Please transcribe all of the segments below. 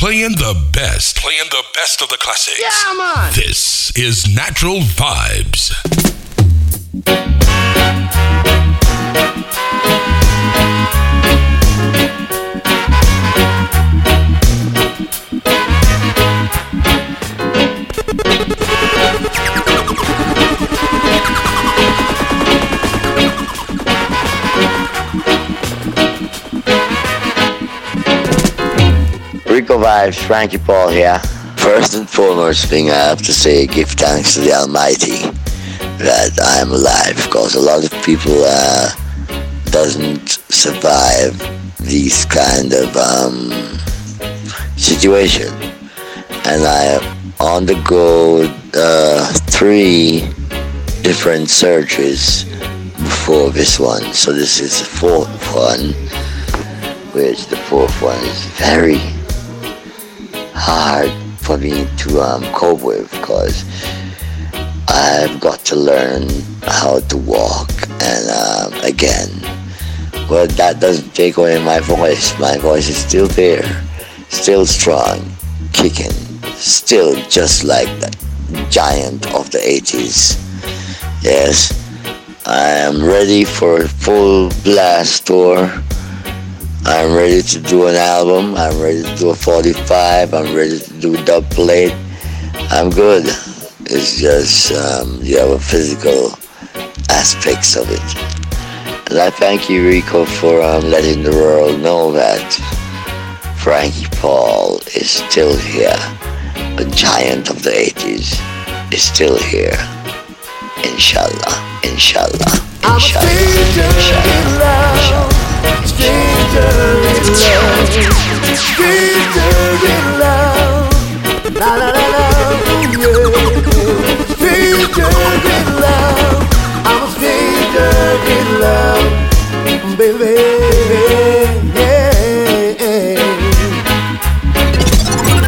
Playing the best. Playing the best of the classics. Yeah, man. This is Natural Vibes. Vibes, Frankie Paul here. First and foremost thing I have to say, give thanks to the Almighty that I am alive because a lot of people uh, doesn't survive these kind of um, situation. And I undergo uh, three different surgeries before this one. So this is the fourth one, which the fourth one is very hard for me to um, cope with because I've got to learn how to walk and um, again well that doesn't take away my voice. My voice is still there still strong kicking still just like the giant of the 80s yes I am ready for a full blast tour I'm ready to do an album. I'm ready to do a 45. I'm ready to do dub plate. I'm good. It's just um, you have a physical aspects of it. And I thank you, Rico, for um, letting the world know that Frankie Paul is still here. The giant of the 80s is still here. Inshallah, inshallah, inshallah, inshallah, inshallah. Stranger in love, stranger in love, la la la la, yeah. Stranger in love, I'm a stranger in love, baby.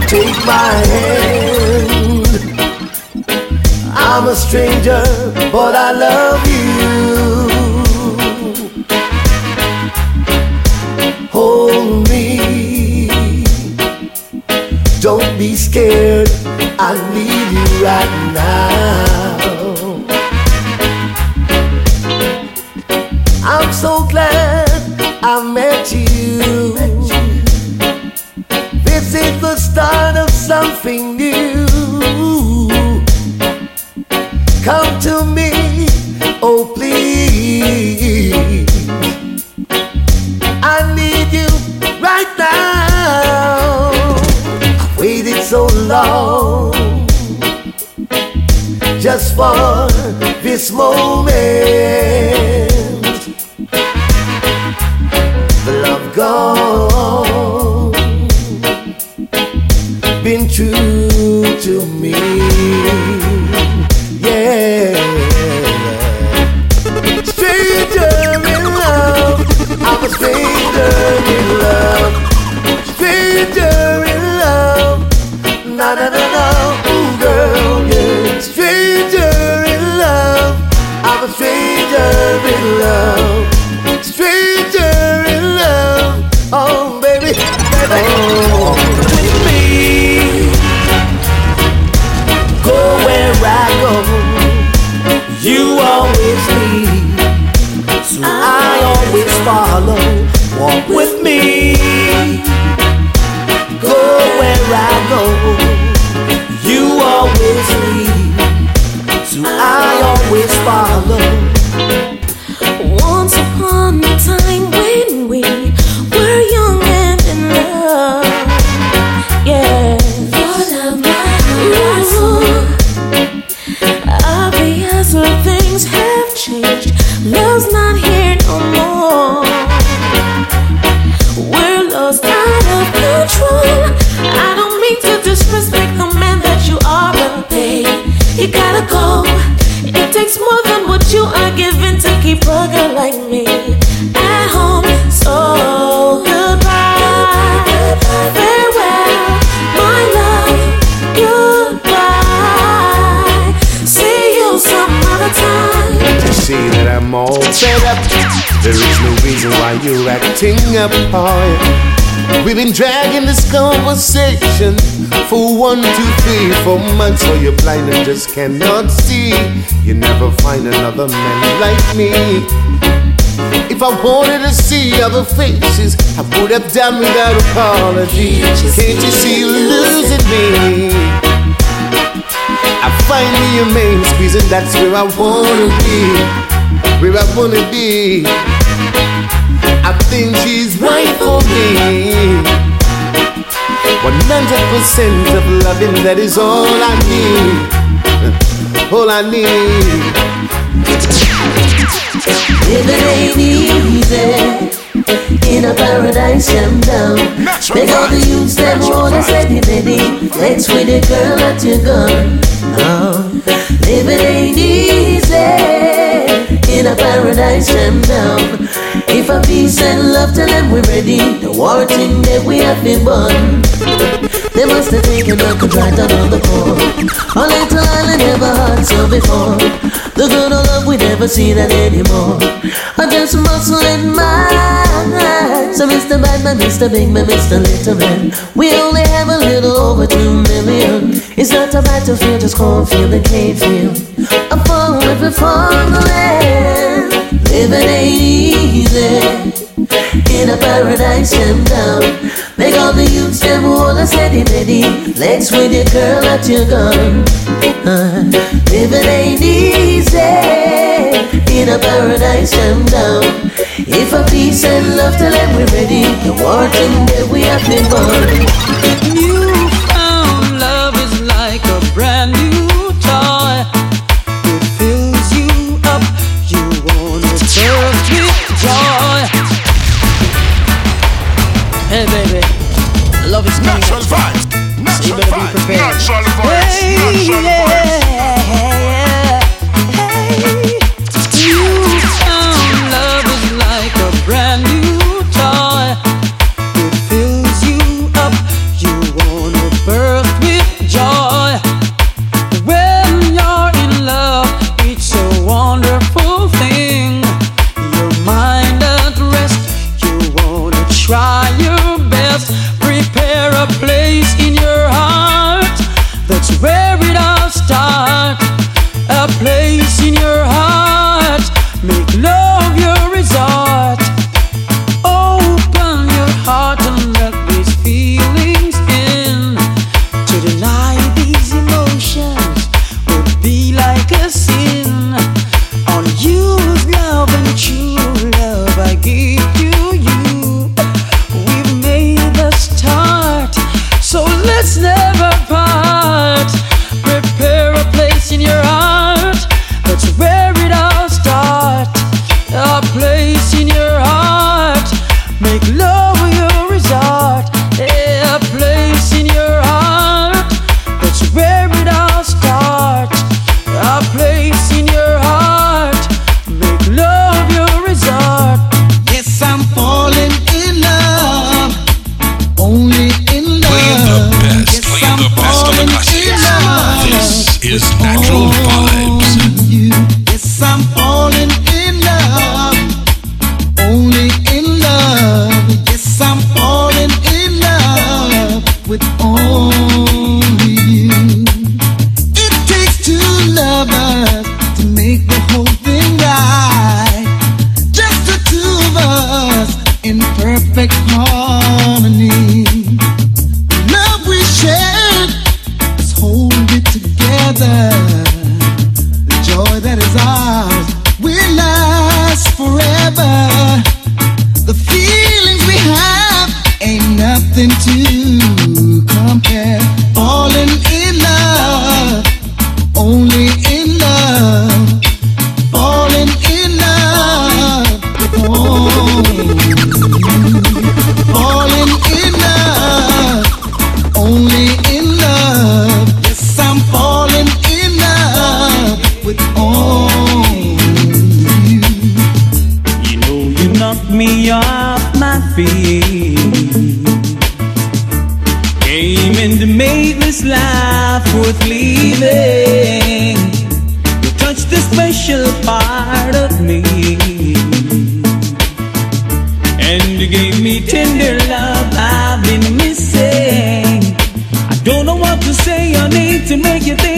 Take my hand, I'm a stranger, but I love you. Don't be scared, I need you right now. This moment. We've been dragging this conversation for one, two, three, four months. So you're blind and just cannot see. You never find another man like me. If I wanted to see other faces, I would have done without apology. Can't you see you're losing me? I find me a main squeeze, and that's where I wanna be. Where I wanna be. I think she's right for me. 100% of loving, that is all I need. All I need. Living ain't easy. In a paradise jam down. Make all the youths them wanna steady ready. Let's with the girl at your gun. Oh. Uh-huh. Living ain't easy in a paradise jam down. If a peace and love to them we're ready, the war thing that we have been born. They must have taken dragged out on the core. A little island never had so before. The good old love we never see that anymore. I just muscle in my So Mr. Batman, Mr. Big Man, Mr. Little Man, we only have a little over two million. It's not a battlefield, just cornfield and cane field. I'm falling the land. Living ain't easy in a paradise them down. Make all the youths them hold a steady ready. Let's with your girl at your gun. Uh, living ain't easy in a paradise them down. If a peace and love to them we ready, the war thing that we have been born. You love is coming. Natural vibes. Natural so you better be prepared. Natural vibes. Hey, Natural yeah. vibes. To make you think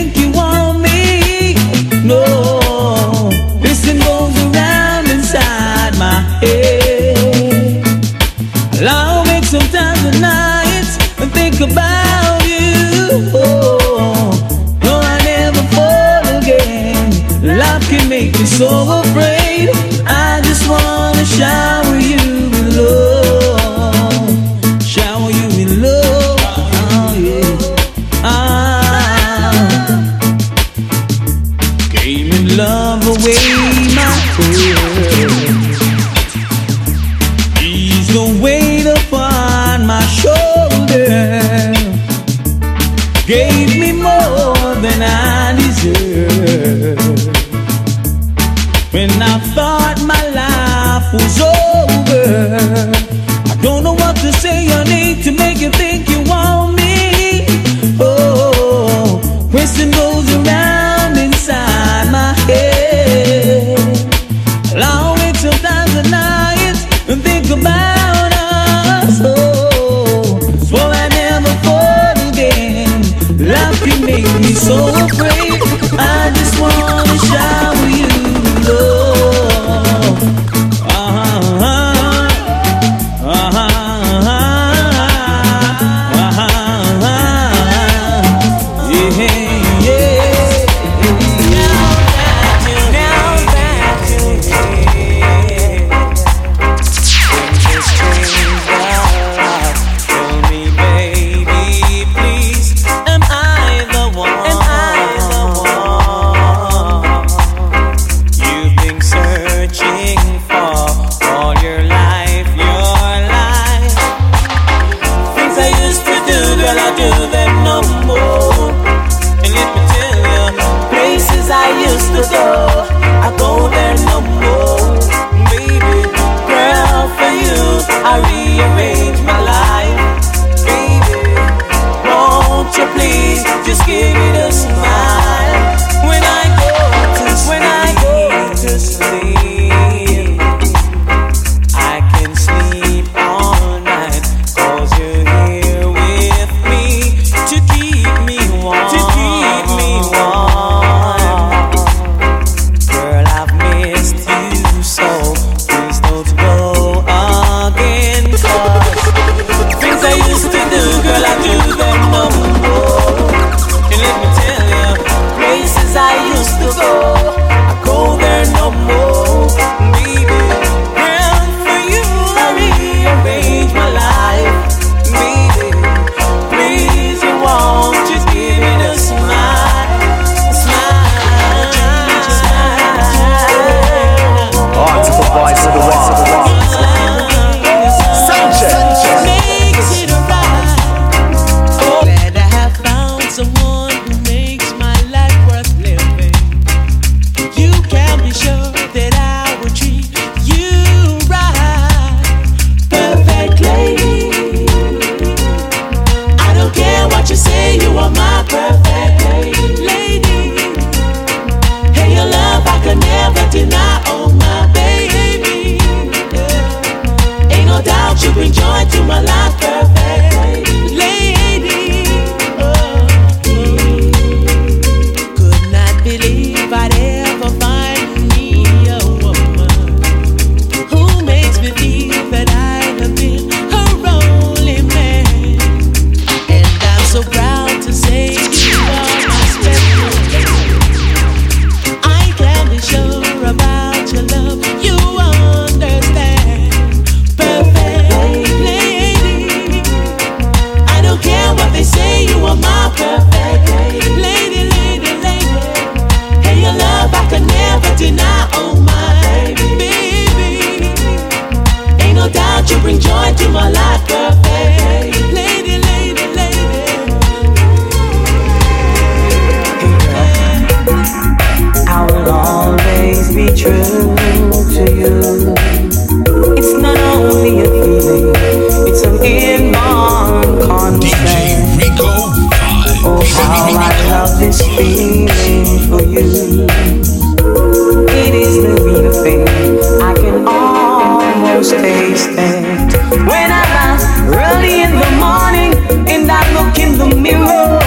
look in the mirror.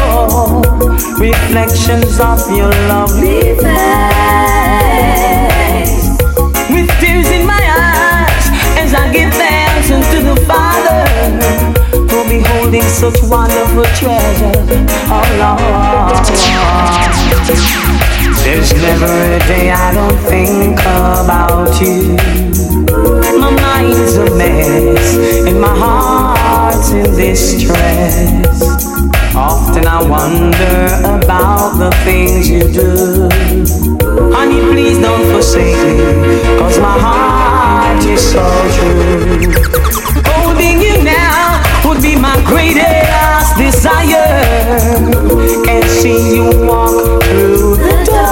reflections of your lovely face. With tears in my eyes as I give thanks unto the Father for beholding such wonderful treasures. Oh Lord. There's never a day I don't think about you. My mind's a mess and my heart's in distress. Often I wonder about the things you do. Honey, please don't forsake me, cause my heart is so true. Holding you now would be my greatest desire. Can't see you walk through the door.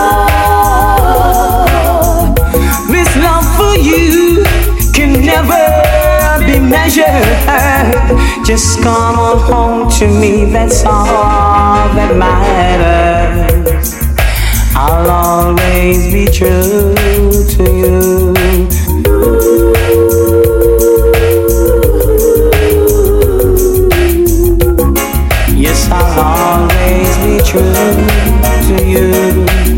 Be measured. Just come on home to me, that's all that matters. I'll always be true to you. Yes, I'll always be true to you.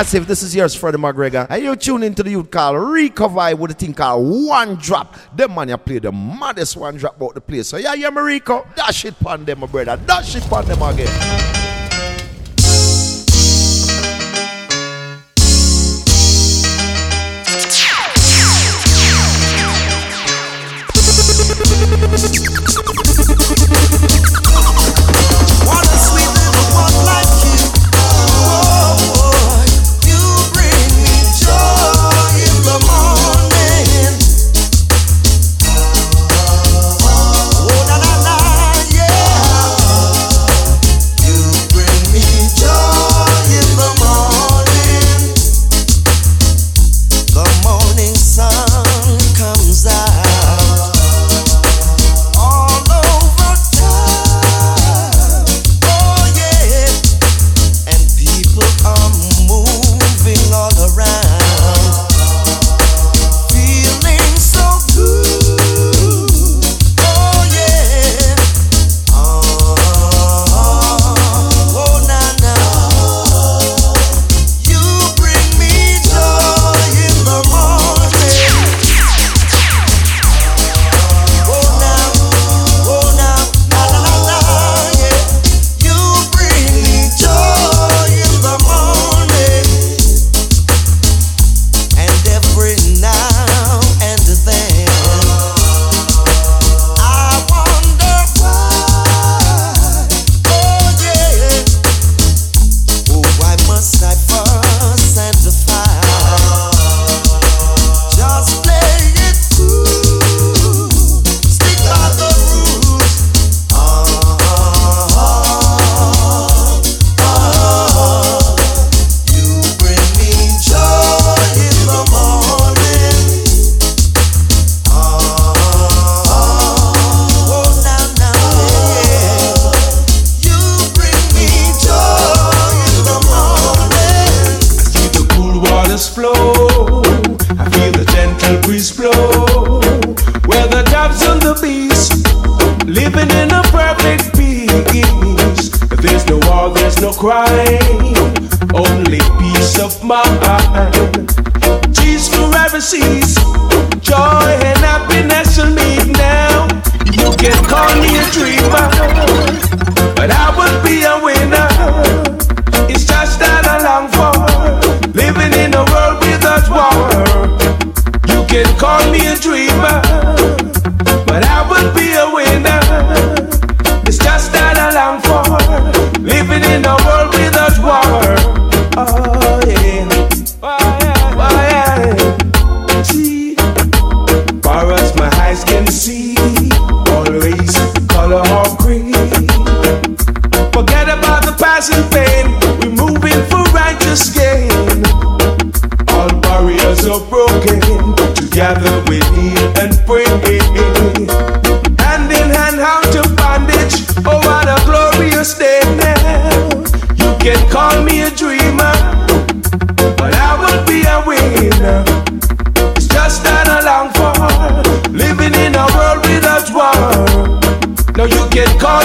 Massive. This is yours, Freddie McGregor. And you tune into the youth called Recover with a thing called One Drop. Them man, you play the maddest one drop about the place. So, yeah, yeah, Marico, dash it pon them, my brother. Dash it pon them again.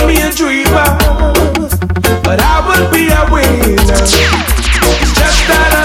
call me a dreamer, but I will be a winner. It's just that I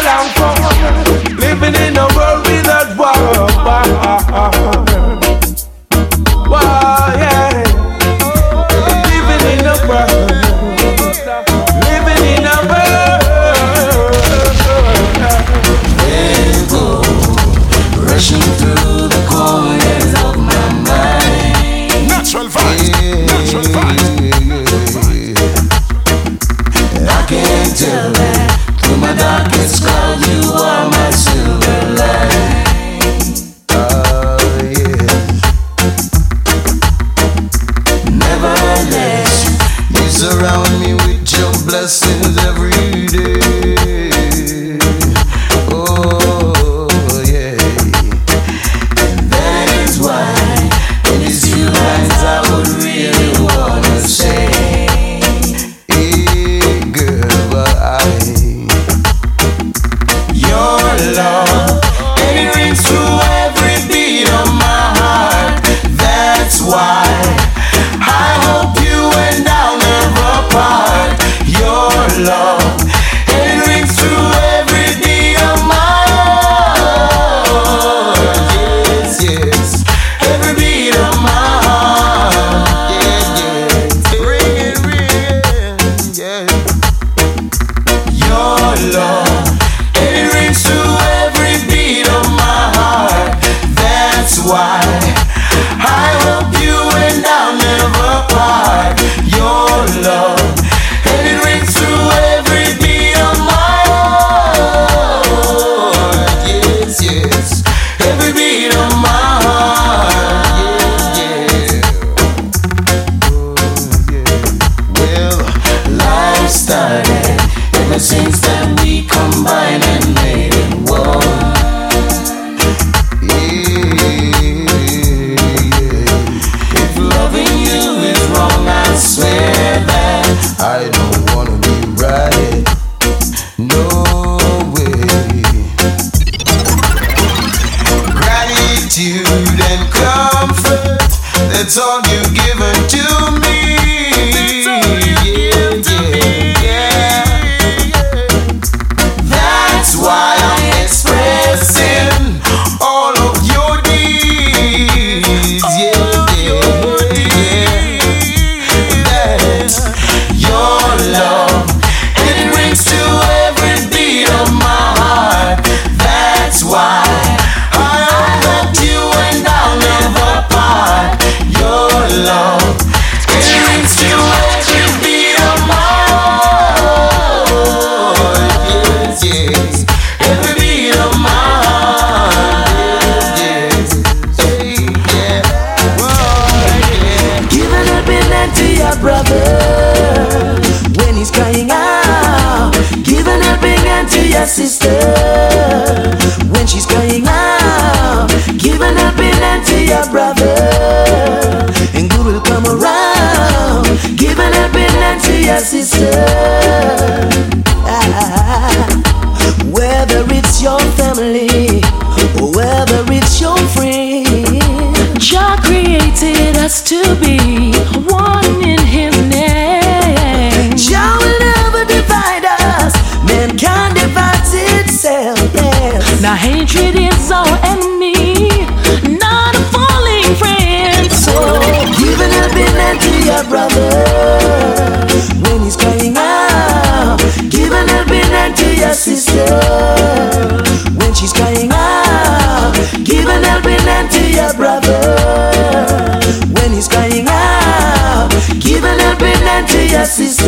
a sister.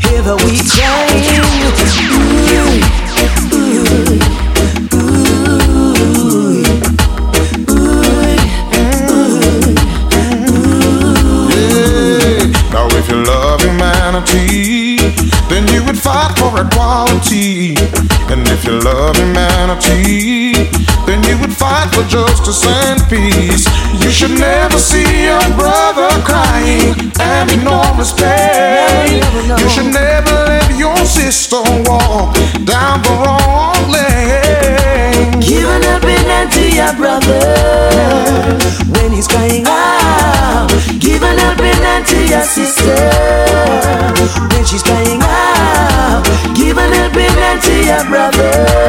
Here that we change. Ooh, ooh. then you would fight for equality. And if you love humanity, then you would fight for justice and your sister. Then she's crying out, give an helping hand to your brother.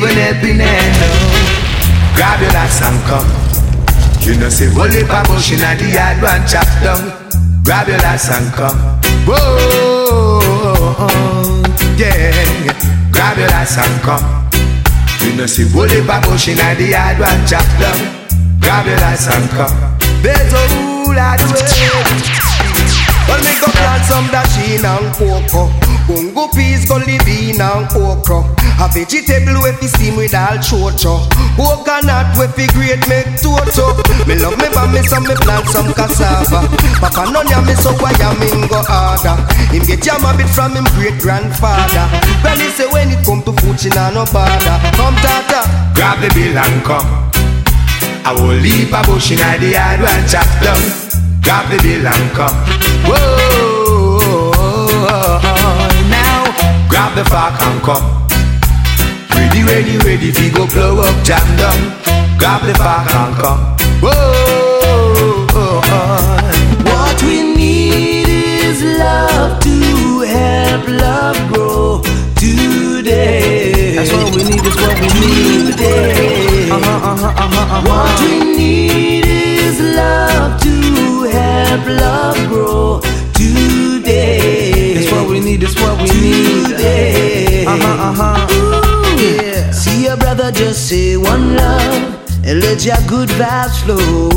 Give an helping hand. oh. Grab your ass and come. You know, say, hold it a bush in the yard, one chop down. Grab your ass and come. Whoa, yeah. Grab your ass and come. You know, see, hold it a bush in the yard, one chop down. Grab your ass and come. There's a rule at the way. Well, me go plant some dasheen and cocoa gungo peas, gully bean and okra A vegetable we fi steam with all chocho. Coconut we fi grate make toto. Me love me me so me plant some cassava. Papa none ya me so why ya me go harder? Him get jam a bit from him great grandfather. Well he say when it come to food she nah no bother. Come tata. Grab the bill and come. I will leave a bush in the yard and chop down Grab the bill and come. Whoa, now grab the fork and come. Ready, ready, ready, fi go blow up, jam down. Grab the fork and come. Whoa, What we need is love to help love grow today. That's what we need, that's what we need. Today. Uh-huh, uh-huh, uh-huh, uh-huh. What we need is love to help love grow today. That's what we need, that's what we need. Today. Uh-huh, uh-huh. Yeah. See your brother just say one love and let your good vibes flow.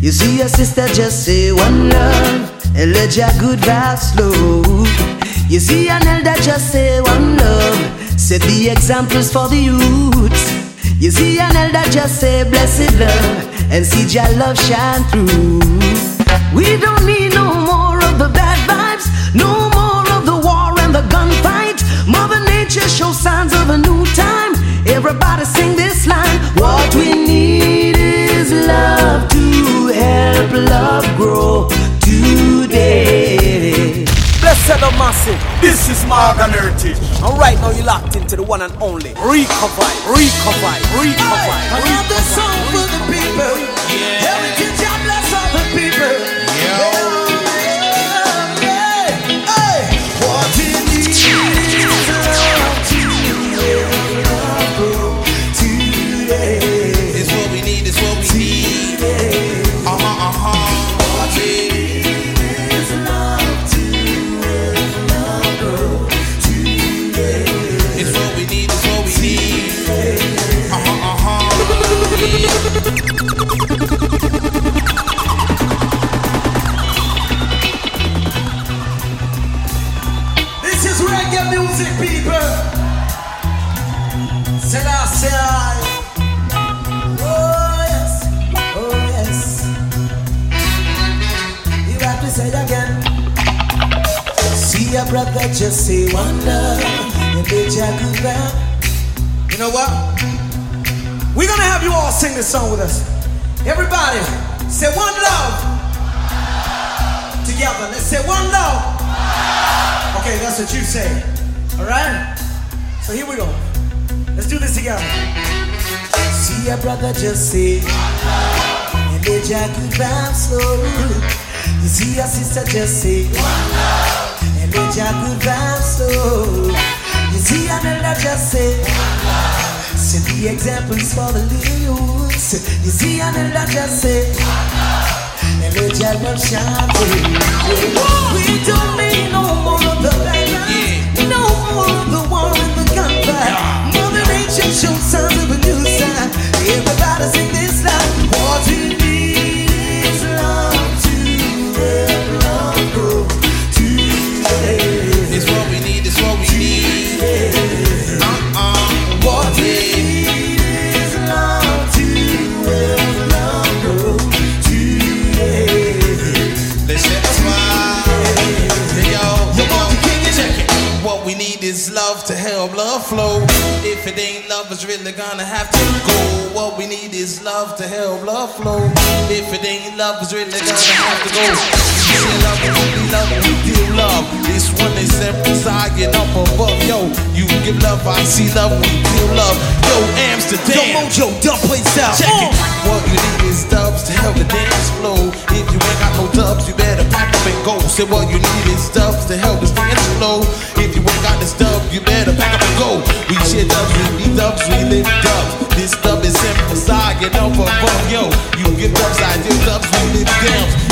You see your sister just say one love and let your good vibes flow. You see an elder just say one love. Set the examples for the youth. You see an elder just say blessed love and see your love shine through. We don't need no more of the bad vibes, no more of the war and the gunfight. Mother Nature shows signs of a new time. Everybody sing this line. What we need is love to help love grow today. Blessed of massive, this is Morgan Heritage. And right now you're locked into the one and only Recover, Recover, Recover. I got this song for the people. Heritage, happens for the leaves. You see, and then that just say, and let your love shine. We don't really gonna have to go. What we need is love to help love flow. If it ain't love, it's really gonna have to go. Really love, really love, we give love. This one is emphasizing up above. Yo, you give love, I see love, we feel love. Yo, Amsterdam. Yo, Mojo, dub plays out. Check it. Oh. What you need is dubs to help the dance flow. If you ain't got no dubs, you better pack up and go. Say what you need is dubs to help the dance flow. If you ain't got this dub, you better pack up and go. We share dubs, dubs, we live dubs. This dub is simple, side, get up fuck yo. You get dubs, I get dubs, we live dubs.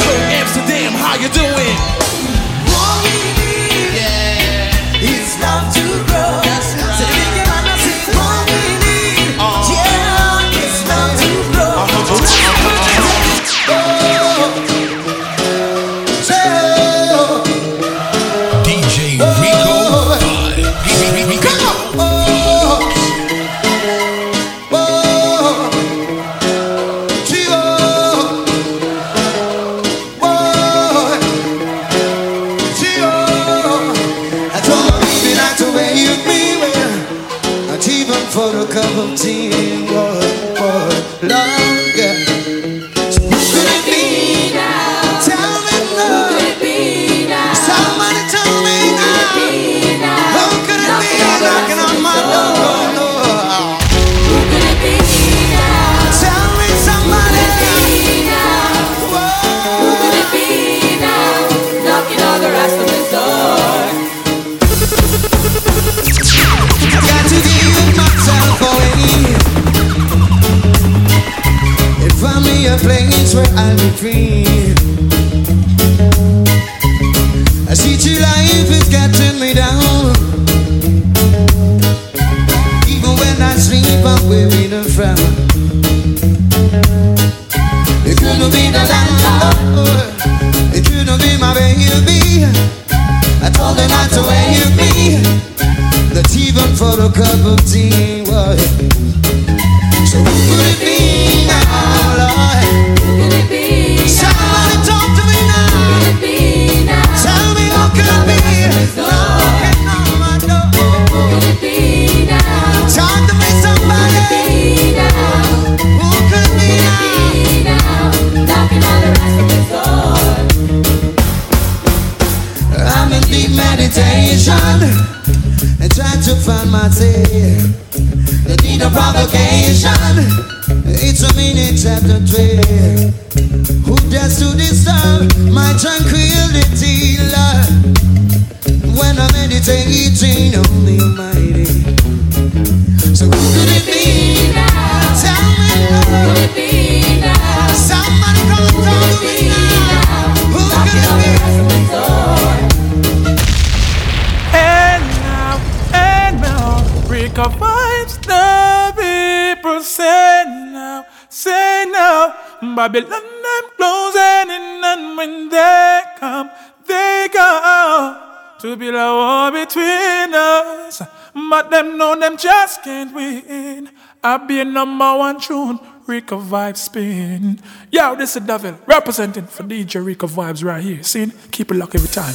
Babylon, I'm closing in, and when they come, they go to build a war between us. But them know them just can't win. I be a number one tune, Rico Vibes spin. Yo, this is Devil representing for DJ Rico Vibes right here. See, keep it locked every time.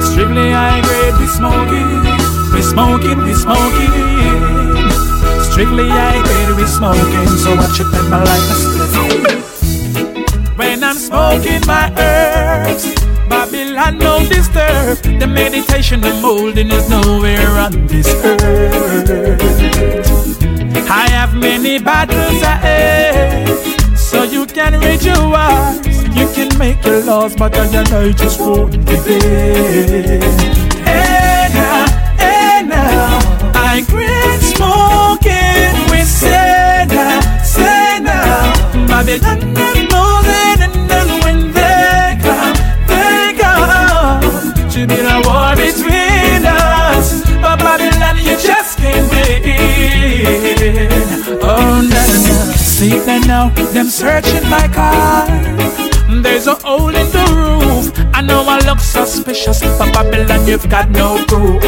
Strictly high grade, we smoking, we smoking, we smoking. Strictly high grade, we smoking. So watch it let my life a split. When I'm smoking my herbs, Babylon don't disturb. The meditation, the molding is nowhere on this earth. I have many battles ahead, so you can read your wars. You can make your laws, but I and I just won't be there. Hey now, hey now, I quit smoking. Say now, say now, Babylon them closing, and then when they come, they come. Should be a war between us, but Babylon you just can't win. Oh no, no, see them now, them searching my car. There's a hole in the roof. I know I look suspicious, but Babylon, you've got no proof.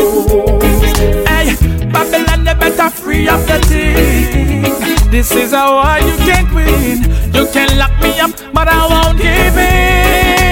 Hey, Babylon, you better free up the thing. This is a war you can't win. You can lock me up, but I won't give in.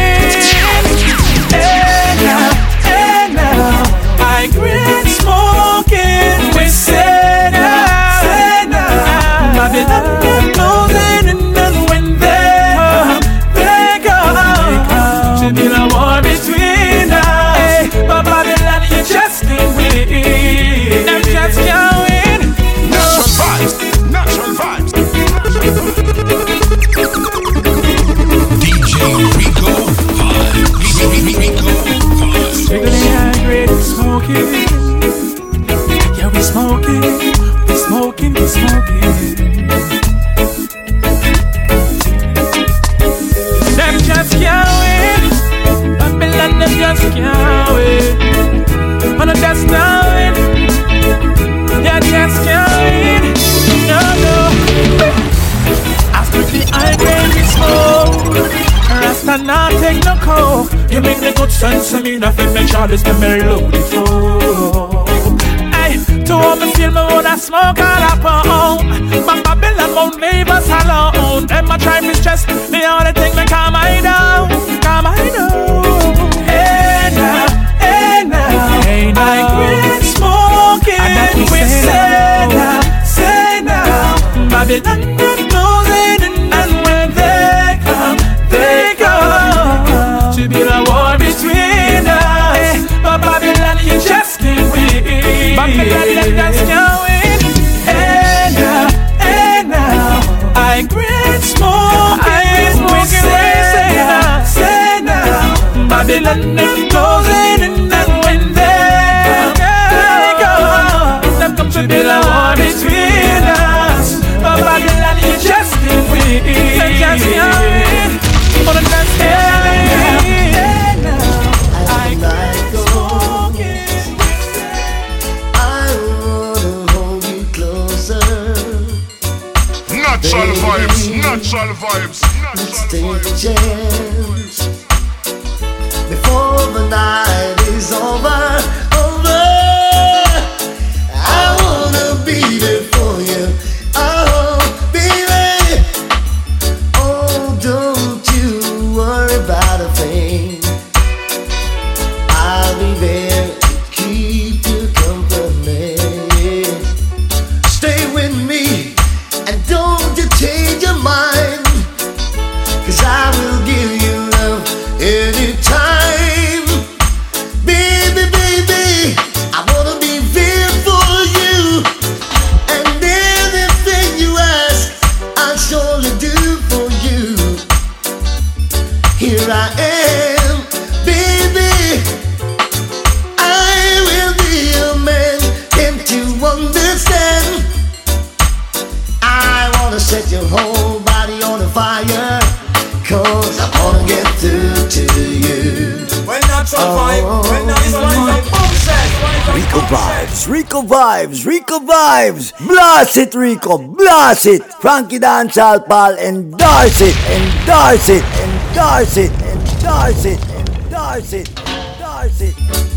Smoking. We smoking, we smoking. Them just can't win. Babylon, them just can't win. Man, them just win. Yeah, just can't win. No, no. I strictly high grade, we smoke. Rasta not take no coke. You make the good sense of me, nothing make sure this the melody flow. Oh. Hey, smoke all up on. But Babylon won't leave us alone. Them a try me now. Vibes, Rico vibes, Rico vibes. Blast it, Rico, blast it. Frankie Dancehall pal, endorse it, endorse it, endorse it, endorse it, endorse it, endorse it.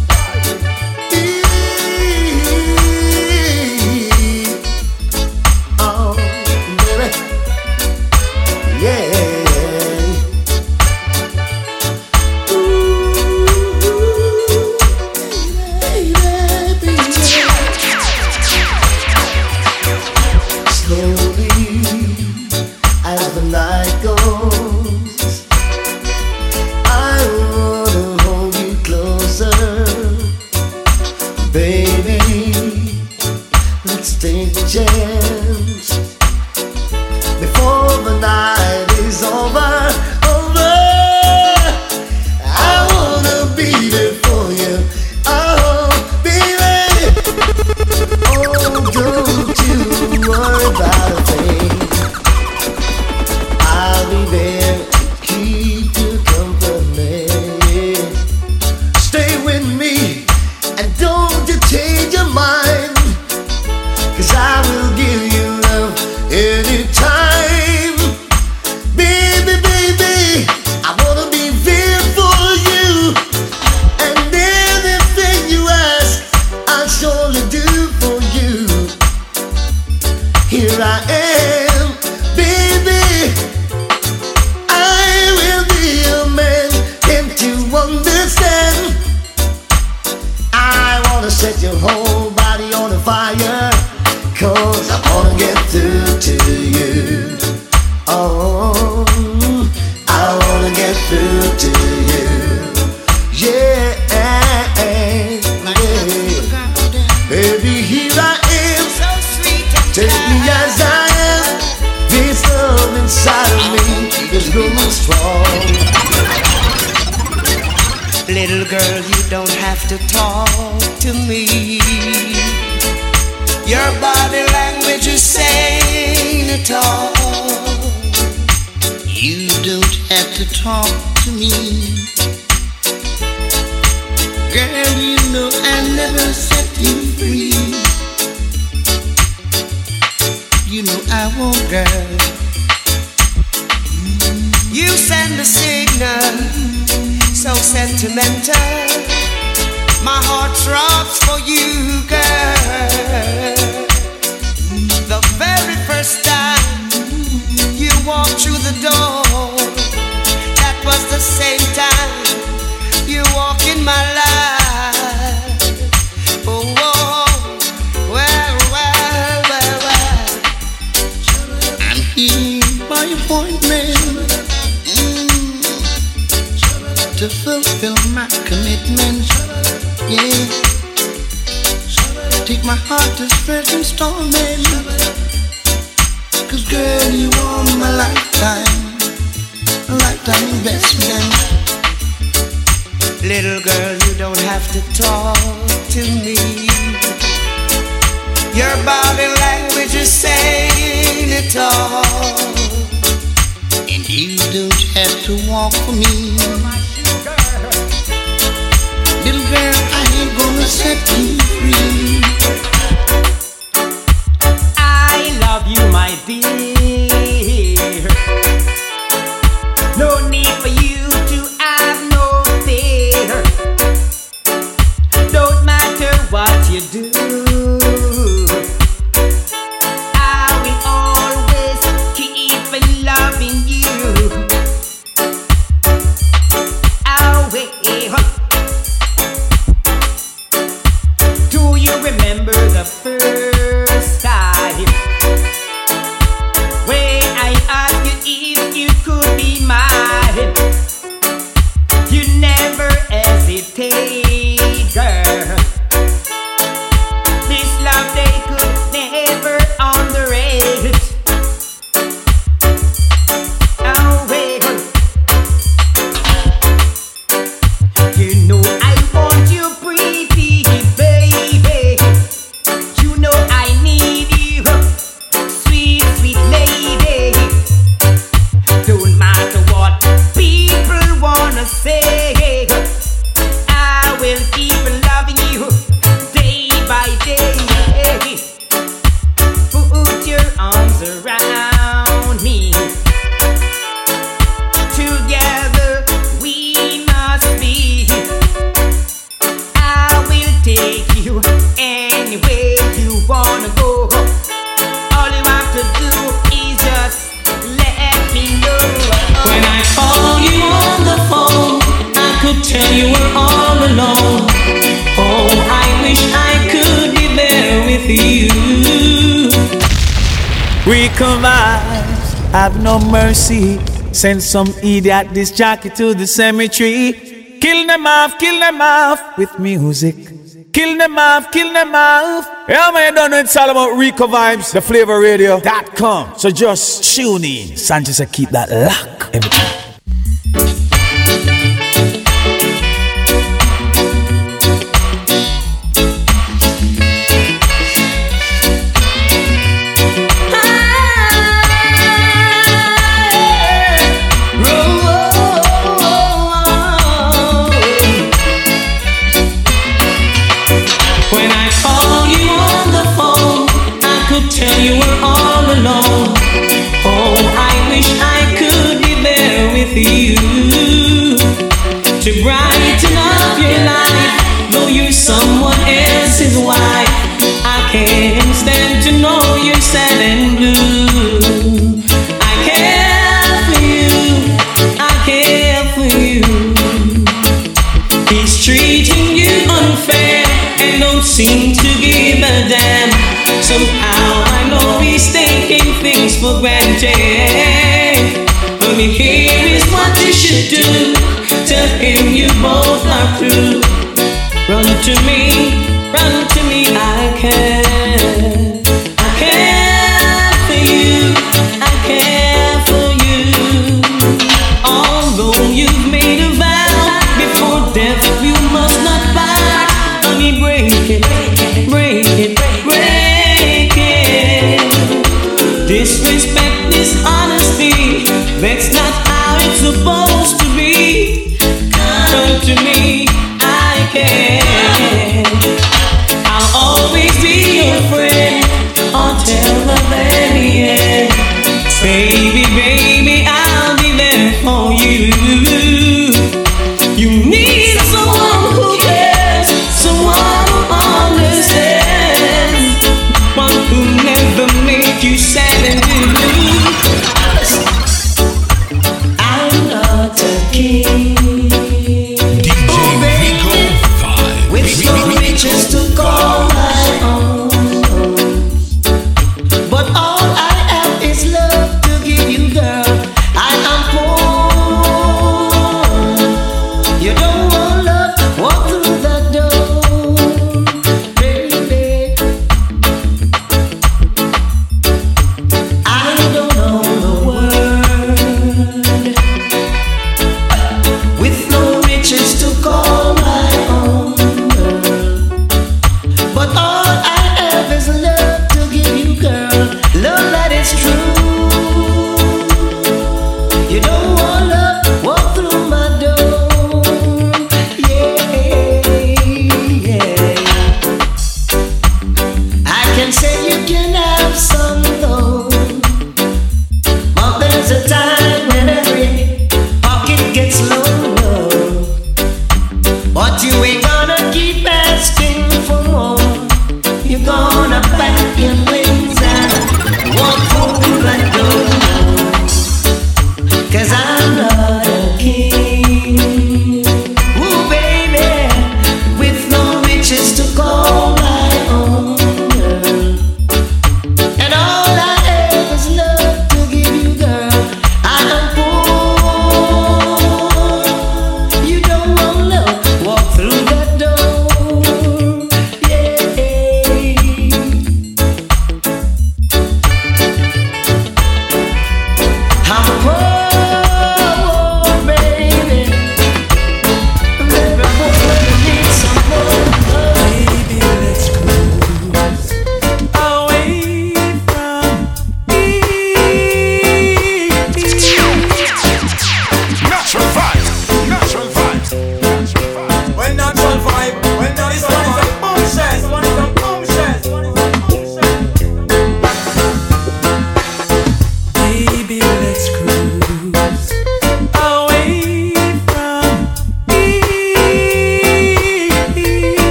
Your body language is saying it all. You don't have to talk to me. Girl, you know I never set you free. You know I won't, girl. You send a signal so sentimental. My heart throbs for you, girl. the door. That was the same time you walked in my life. Oh, oh, well, well, well, well. I'm here by appointment mm, to fulfill my commitment. Yeah. Take my heart to fresh installment. Cause girl, you want my lifetime, lifetime investment. Little girl, you don't have to talk to me. Your body language is saying it all. And you don't have to walk for me. Little girl, I ain't gonna set you free love you, my dear. No need for you. Send some idiot this jockey to the cemetery. Kill them off, kill them off with music. Kill them off, kill them off. Yeah, man, done with Solomon Rico Vibes, the flavor radio.com. So just tune in. Sanchez, I keep that lock every time. For granted. Only here is what you should do. Tell him you both are through. Run to me,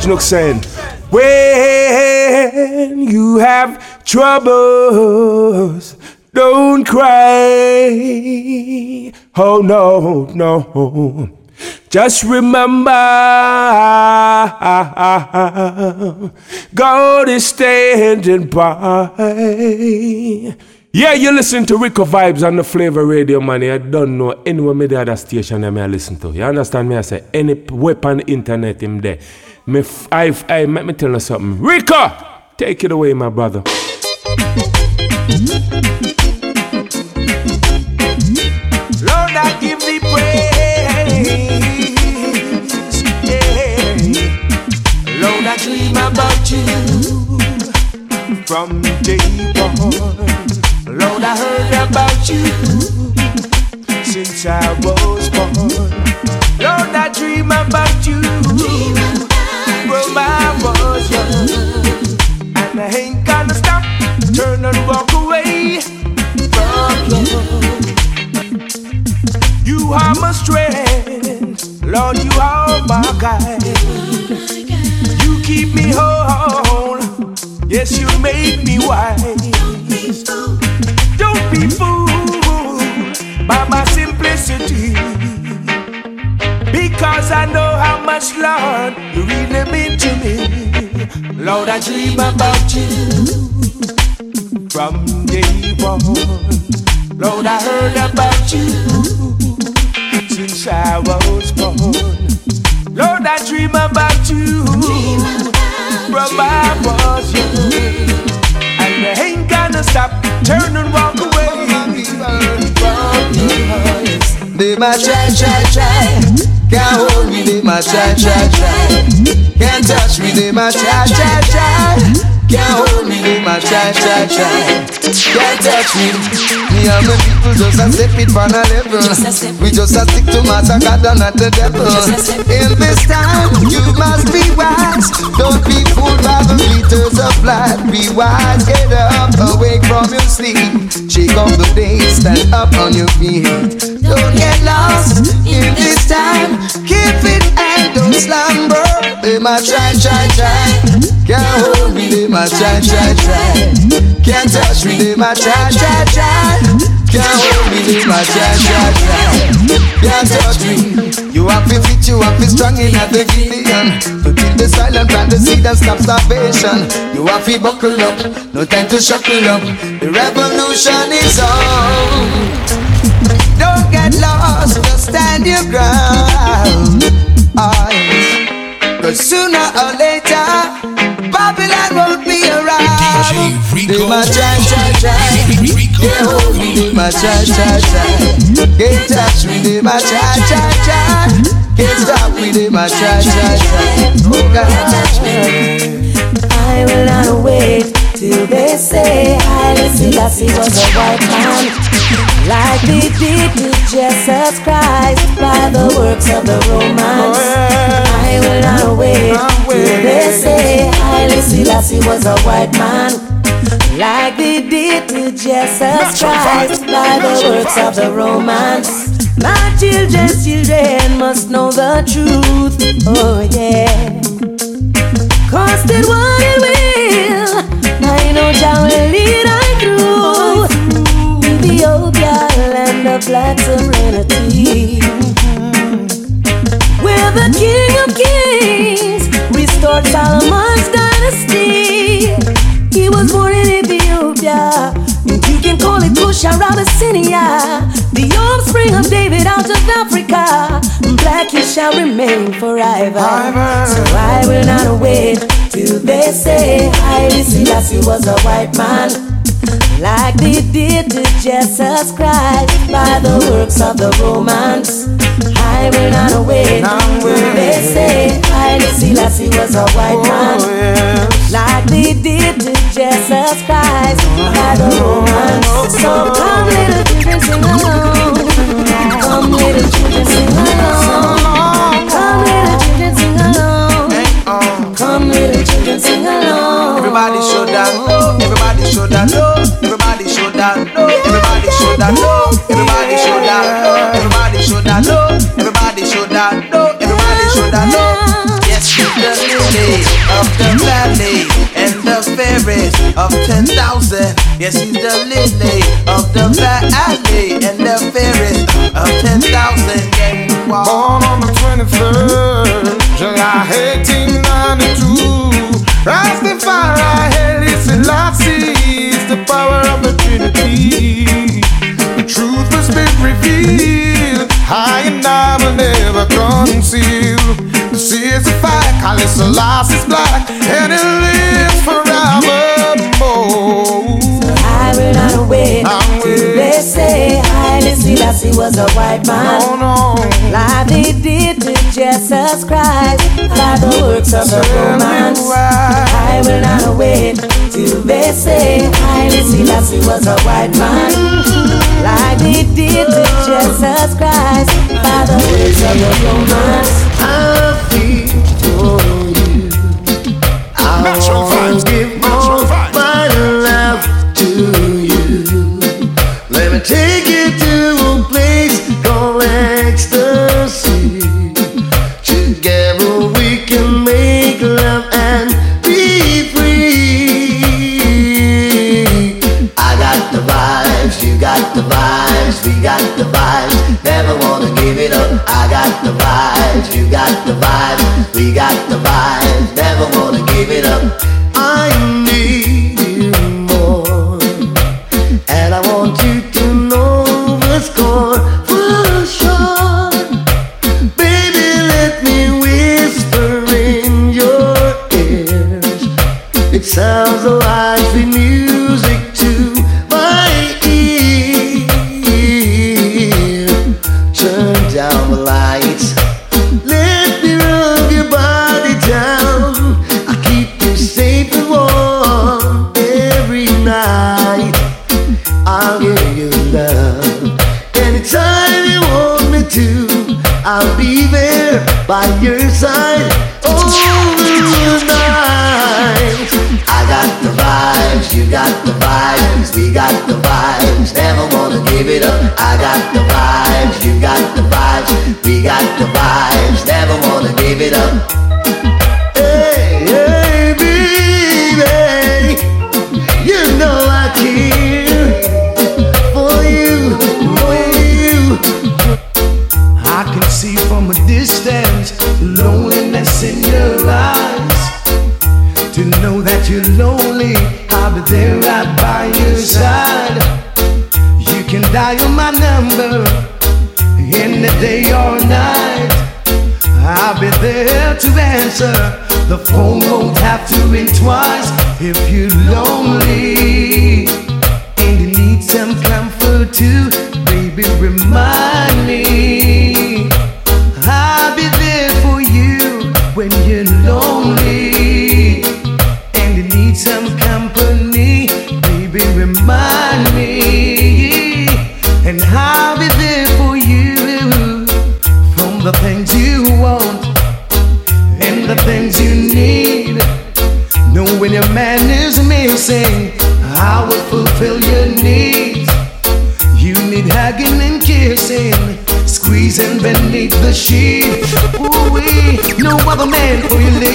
George Nook saying, When you have troubles, don't cry. Oh no, no. Just remember, God is standing by. Yeah, you listen to Rico Vibes on the Flavor Radio, man. I don't know anywhere me the other station that I listen to. You understand me? I say any weapon internet him there. Me, I, I, let me tell you something. Rico, take it away, my brother. Lord, I give thee praise. Lord, I dream about you from day one. Lord, I heard about you since I was born. Lord, I dream about you from I was young. And I ain't gonna stop, turn and walk away from you. You are my strength, Lord, you are my guide. You keep me whole, yes, you make me wise. Don't be fooled by my simplicity, because I know how much, Lord, you really mean to me. Lord, I dream about you from day one. Lord, I heard about you since I was born. Lord, I dream about you from I was young. And I ain't gonna stop, turn and walk away from you. They my try try try, Can't hold me, they my try try try, Can't touch me, they my try try try. Can't hold me, might try, try, try. Can't touch me. Me and my people just a step it on a level. We just a stick to Master God and not the devil. In this time, you must be wise. Don't be fooled by the meters of life. Be wise, get up, awake from your sleep. Shake off the day, stand up on your feet. Don't get lost in this time. Keep it and don't slumber. They might try, try, try. Can't hold me, they might try, try, try. Can't touch me, they might try, try, try. Can't hold me, they might try, try, try. Can't touch me. You have to fit, you have to strong in the Gideon. To keep the silent plant the seed and stop starvation. You have to buckle up, no time to shuckle up. The revolution is on. Don't get lost, just stand your ground. Cause sooner or later, Babylon won't be around. They might try, try, try. Can't hold me, they might try, try, try. Can't touch me, they might try, try, try. Can't stop me, they might try, try, try. Oh God. I will not wait till they say Haile Selassie was a white man. Like they did to Jesus Christ by the works of the Romans. I will not wait till they say Haile Selassie was a white man. Like they did to Jesus Christ by the works of the Romans. My children's children must know the truth. Oh yeah. Of black serenity. Where the King of Kings restored Solomon's dynasty. He was born in Ethiopia. You can call it Kush or Abyssinia. The offspring of David out of Africa. Black he shall remain forever. So I will not wait till they say Haile Selassie was a white man. Like they did to Jesus Christ by the works of the Romans. I will not wait they say Haile Selassie was a white man. Like they did to Jesus Christ by the Romans. So come little children sing along. Come little children sing along. Come little children sing along. Come little children sing along. Everybody show that. Everybody show that shoulda know. Everybody shoulda. Everybody shoulda know. Everybody shoulda know. Everybody shoulda know. Yes, she's the lily of the valley and the spirit of ten thousand. Yes, he's the lily of the valley and the spirit of ten thousand. Yeah. Born on the twenty-third, July eighteen ninety-two. Rastafari, Haile Selassie the power of the Trinity truth must be revealed. I and I will never conceal. This is a fact. Kali is black, and it lives forevermore. So I will not wait. They say Haile Selassie was a white man. No, no. Like they did to Jesus Christ by the works of the Romans. I will not wait till they say Haile Selassie was a white man like he did with Jesus Christ by the words of your romance. I feel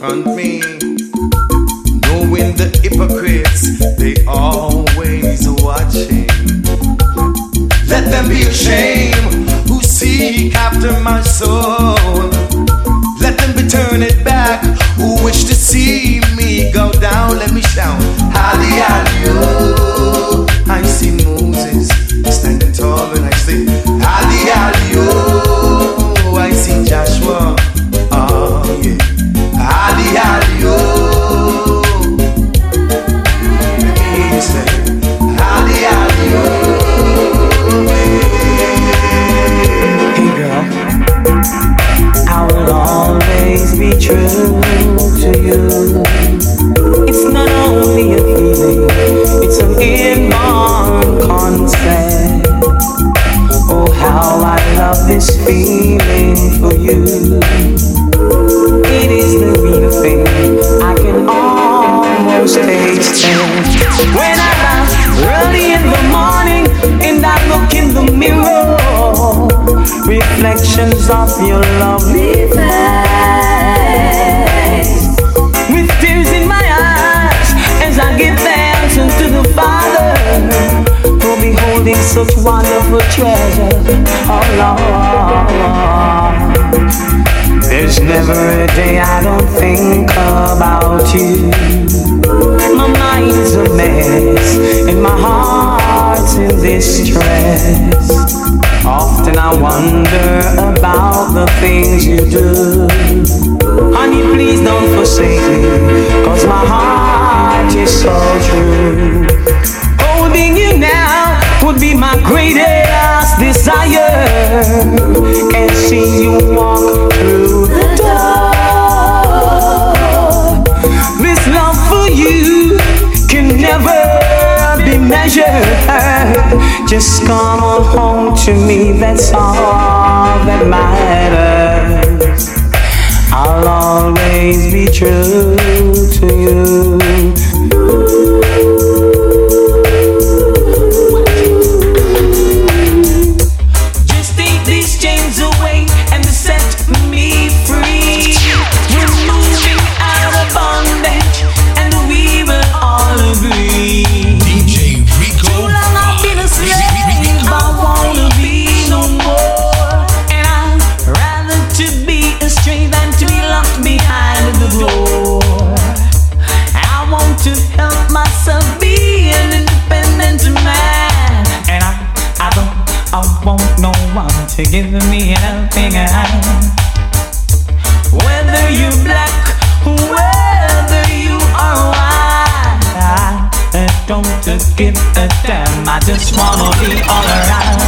confront me. Almost taste it. When I rise early in the morning and I look in the mirror, reflections of your lovely face. With tears in my eyes as I give thanks unto the Father for beholding such wonderful treasure. Oh Lord. There's never a day I don't think about you. My mind's a mess and my heart's in distress. Often I wonder about the things you do. Honey, please don't forsake me, cause my heart is so true. Holding you now would be my greatest desire. And see you walk through the door. This love for you can never be measured. Just come on home to me, that's all that matters. I'll always be true to you. To give me a helping hand. Whether you're black, whether you are white, I don't give a damn. I just wanna be alright.